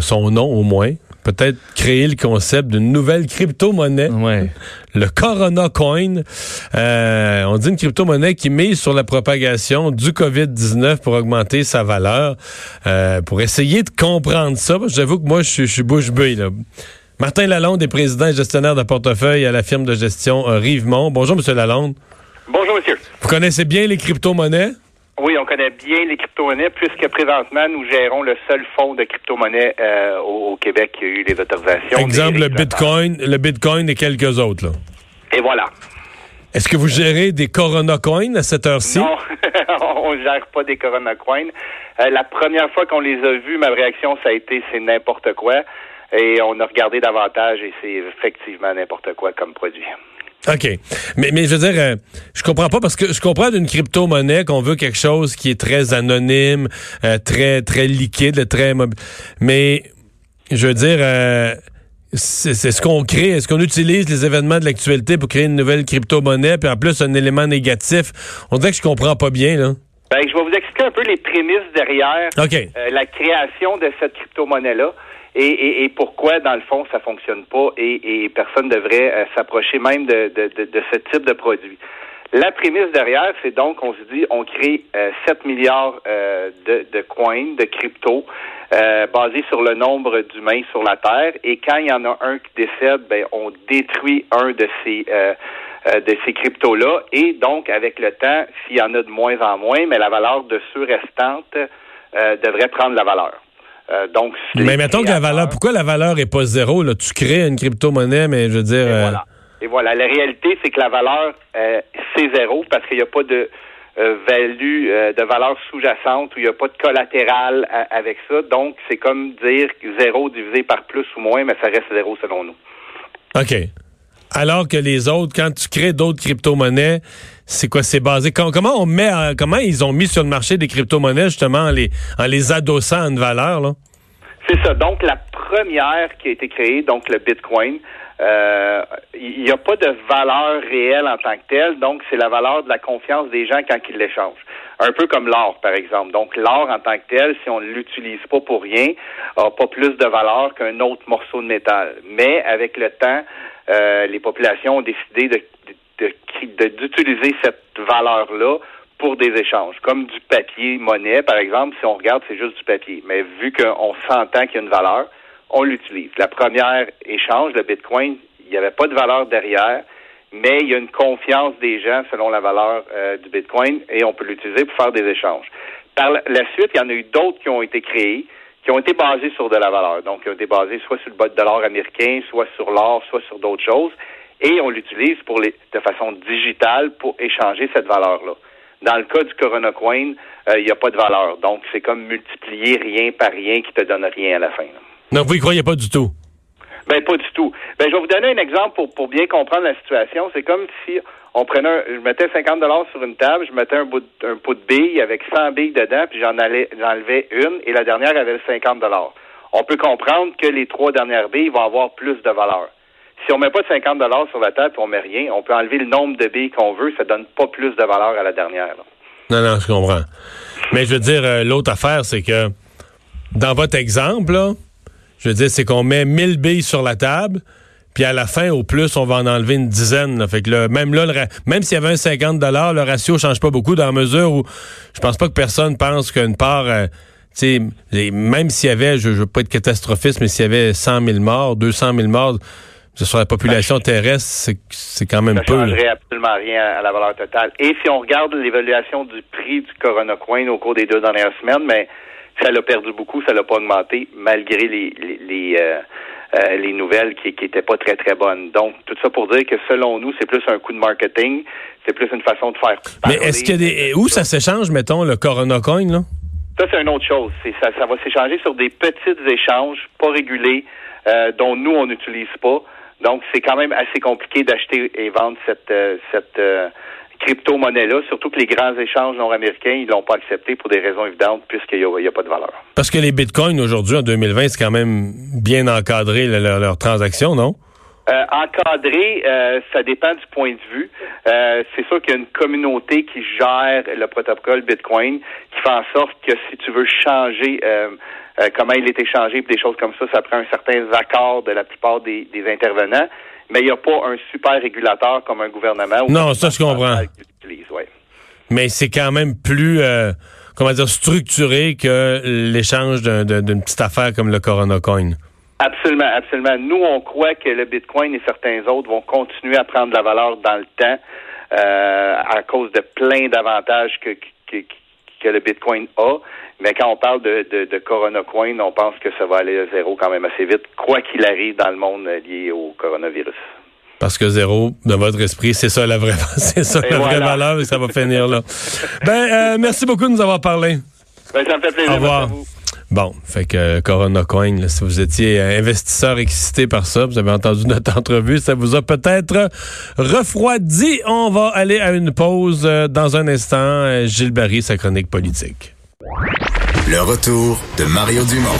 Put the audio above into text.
son nom au moins, peut-être créer le concept d'une nouvelle crypto-monnaie, le Corona Coin. Euh, on dit une crypto-monnaie qui mise sur la propagation du COVID-19 pour augmenter sa valeur. Euh, pour essayer de comprendre ça, j'avoue que moi, je, suis bouche bée. Martin Lalonde est président et gestionnaire de portefeuille à la firme de gestion euh, Rivemont. Bonjour, Monsieur Lalonde. Bonjour, monsieur. Vous connaissez bien les crypto-monnaies? Oui, on connaît bien les crypto-monnaies, puisque présentement, nous gérons le seul fonds de crypto-monnaies euh, au, Québec qui a eu les autorisations. Exemple, le Bitcoin, le Bitcoin et quelques autres. Là. Et voilà. Est-ce que vous gérez des Corona Coins à cette heure-ci? Non, on ne gère pas des Corona Coins. Euh, la première fois qu'on les a vus, ma réaction, ça a été c'est n'importe quoi. Et on a regardé davantage et c'est effectivement n'importe quoi comme produit. OK. Mais, mais je veux dire, euh, je comprends pas parce que je comprends d'une crypto-monnaie qu'on veut quelque chose qui est très anonyme, euh, très, très liquide, très mobile. Mais, je veux dire, euh, c'est ce qu'on crée. Est-ce qu'on utilise les événements de l'actualité pour créer une nouvelle crypto-monnaie, puis en plus un élément négatif? On dirait que je comprends pas bien, là. Ben, je vais vous expliquer un peu les prémices derrière la création de cette crypto-monnaie-là et, et, pourquoi, dans le fond, ça fonctionne pas et, et personne ne devrait euh, s'approcher même de, de, de, ce type de produit. La prémisse derrière, c'est donc, on se dit, on crée 7 euh, milliards euh, de, de coins, de crypto, basés sur le nombre d'humains sur la Terre. Et quand il y en a un qui décède, ben, on détruit un de ces de ces cryptos-là. Et donc, avec le temps, s'il y en a de moins en moins, mais la valeur de ceux restantes devrait prendre la valeur. Euh, donc, mais mettons que la valeur, pourquoi la valeur est pas zéro? Là? Tu crées une crypto-monnaie, mais je veux dire. Et, euh, voilà. Et voilà. La réalité, c'est que la valeur, euh, c'est zéro parce qu'il n'y a pas de value, de valeur sous-jacente, où il n'y a pas de collatéral avec ça. Donc, c'est comme dire zéro divisé par plus ou moins, mais ça reste zéro selon nous. OK. Alors que les autres, quand tu crées d'autres crypto-monnaies, c'est quoi? C'est basé. Comment on met, comment ils ont mis sur le marché des crypto-monnaies, justement, en les, en les adossant à une valeur, là? C'est ça. Donc, la première qui a été créée, donc le Bitcoin, euh, il n'y a pas de valeur réelle en tant que telle. Donc, c'est la valeur de la confiance des gens quand ils l'échangent. Un peu comme l'or, par exemple. Donc, l'or en tant que tel, si on ne l'utilise pas pour rien, n'a pas plus de valeur qu'un autre morceau de métal. Mais avec le temps, euh, les populations ont décidé de d'utiliser cette valeur-là pour des échanges, comme du papier monnaie, par exemple. Si on regarde, c'est juste du papier. Mais vu qu'on s'entend qu'il y a une valeur, on l'utilise. La première échange, le Bitcoin, il n'y avait pas de valeur derrière, mais il y a une confiance des gens selon la valeur euh, du Bitcoin et on peut l'utiliser pour faire des échanges. Par la suite, il y en a eu d'autres qui ont été créés, qui ont été basés sur de la valeur. Donc, qui ont été basés soit sur le dollar américain, soit sur l'or, soit sur d'autres choses et on l'utilise pour de façon digitale pour échanger cette valeur-là. Dans le cas du Corona Coin, euh, il n'y a pas de valeur. Donc, c'est comme multiplier rien par rien qui te donne rien à la fin. Non, vous y croyez pas du tout? Ben, pas du tout. Ben, je vais vous donner un exemple pour, pour bien comprendre la situation. C'est comme si on prenait un, je mettais 50 dollars sur une table, je mettais un, bout de, un pot de billes avec 100 billes dedans, puis j'en allais, j'enlevais une, et la dernière avait 50 dollars. On peut comprendre que les trois dernières billes vont avoir plus de valeur. Si on met pas de 50 dollars sur la table et on met rien, on peut enlever le nombre de billes qu'on veut, ça donne pas plus de valeur à la dernière. Non, non, je comprends. Mais je veux dire, euh, l'autre affaire, c'est que dans votre exemple, je veux dire, c'est qu'on met 1000 billes sur la table, puis à la fin, au plus, on va en enlever une dizaine. Fait que même là, même s'il y avait un 50 dollars, le ratio change pas beaucoup dans la mesure où je pense pas que personne pense qu'une part, euh, même s'il y avait, je, je veux pas être catastrophiste, mais s'il y avait 100 000 morts, 200 000 morts, sur la population terrestre, c'est quand même peu. Ça ne changerait absolument rien à la valeur totale. Et si on regarde l'évaluation du prix du Corona Coin au cours des deux dernières semaines, mais ça l'a perdu beaucoup, ça l'a pas augmenté, malgré les, les, euh, euh, les nouvelles qui n'étaient pas très, très bonnes. Donc, tout ça pour dire que selon nous, c'est plus un coup de marketing, c'est plus une façon de faire. Mais est-ce qu'il y a des. Où ça s'échange, mettons, le Corona Coin, là? Ça, c'est une autre chose. Ça, ça va s'échanger sur des petits échanges pas régulés, euh, dont nous, on n'utilise pas. Donc, c'est quand même assez compliqué d'acheter et vendre cette, euh, cette euh, crypto-monnaie-là, surtout que les grands échanges nord-américains, ils l'ont pas accepté pour des raisons évidentes, puisqu'il n'y a, pas de valeur. Parce que les bitcoins, aujourd'hui, en 2020, c'est quand même bien encadré, leurs leur transactions, non? Euh, encadré, euh, ça dépend du point de vue. Euh, c'est sûr qu'il y a une communauté qui gère le protocole Bitcoin, qui fait en sorte que si tu veux changer comment il est échangé, des choses comme ça, ça prend un certain accord de la plupart des, intervenants. Mais il n'y a pas un super régulateur comme un gouvernement. Non, ça je comprends. Mais c'est quand même plus comment dire, structuré que l'échange d'une petite affaire comme le Corona Coin. Absolument, absolument. Nous, on croit que le Bitcoin et certains autres vont continuer à prendre de la valeur dans le temps euh, à cause de plein d'avantages que, que, que, le Bitcoin a. Mais quand on parle de, de, de, Corona Coin, on pense que ça va aller à zéro quand même assez vite, quoi qu'il arrive dans le monde lié au coronavirus. Parce que zéro, dans votre esprit, c'est ça la vraie, c'est ça la vraie valeur et ça va finir là. ben, euh, merci beaucoup de nous avoir parlé. Ben, ça me fait plaisir. Au revoir. Bon, fait que euh, Corona Coin, si vous étiez investisseur excité par ça, vous avez entendu notre entrevue, ça vous a peut-être refroidi. On va aller à une pause euh, dans un instant. Gilles Barry, sa chronique politique. Le retour de Mario Dumont.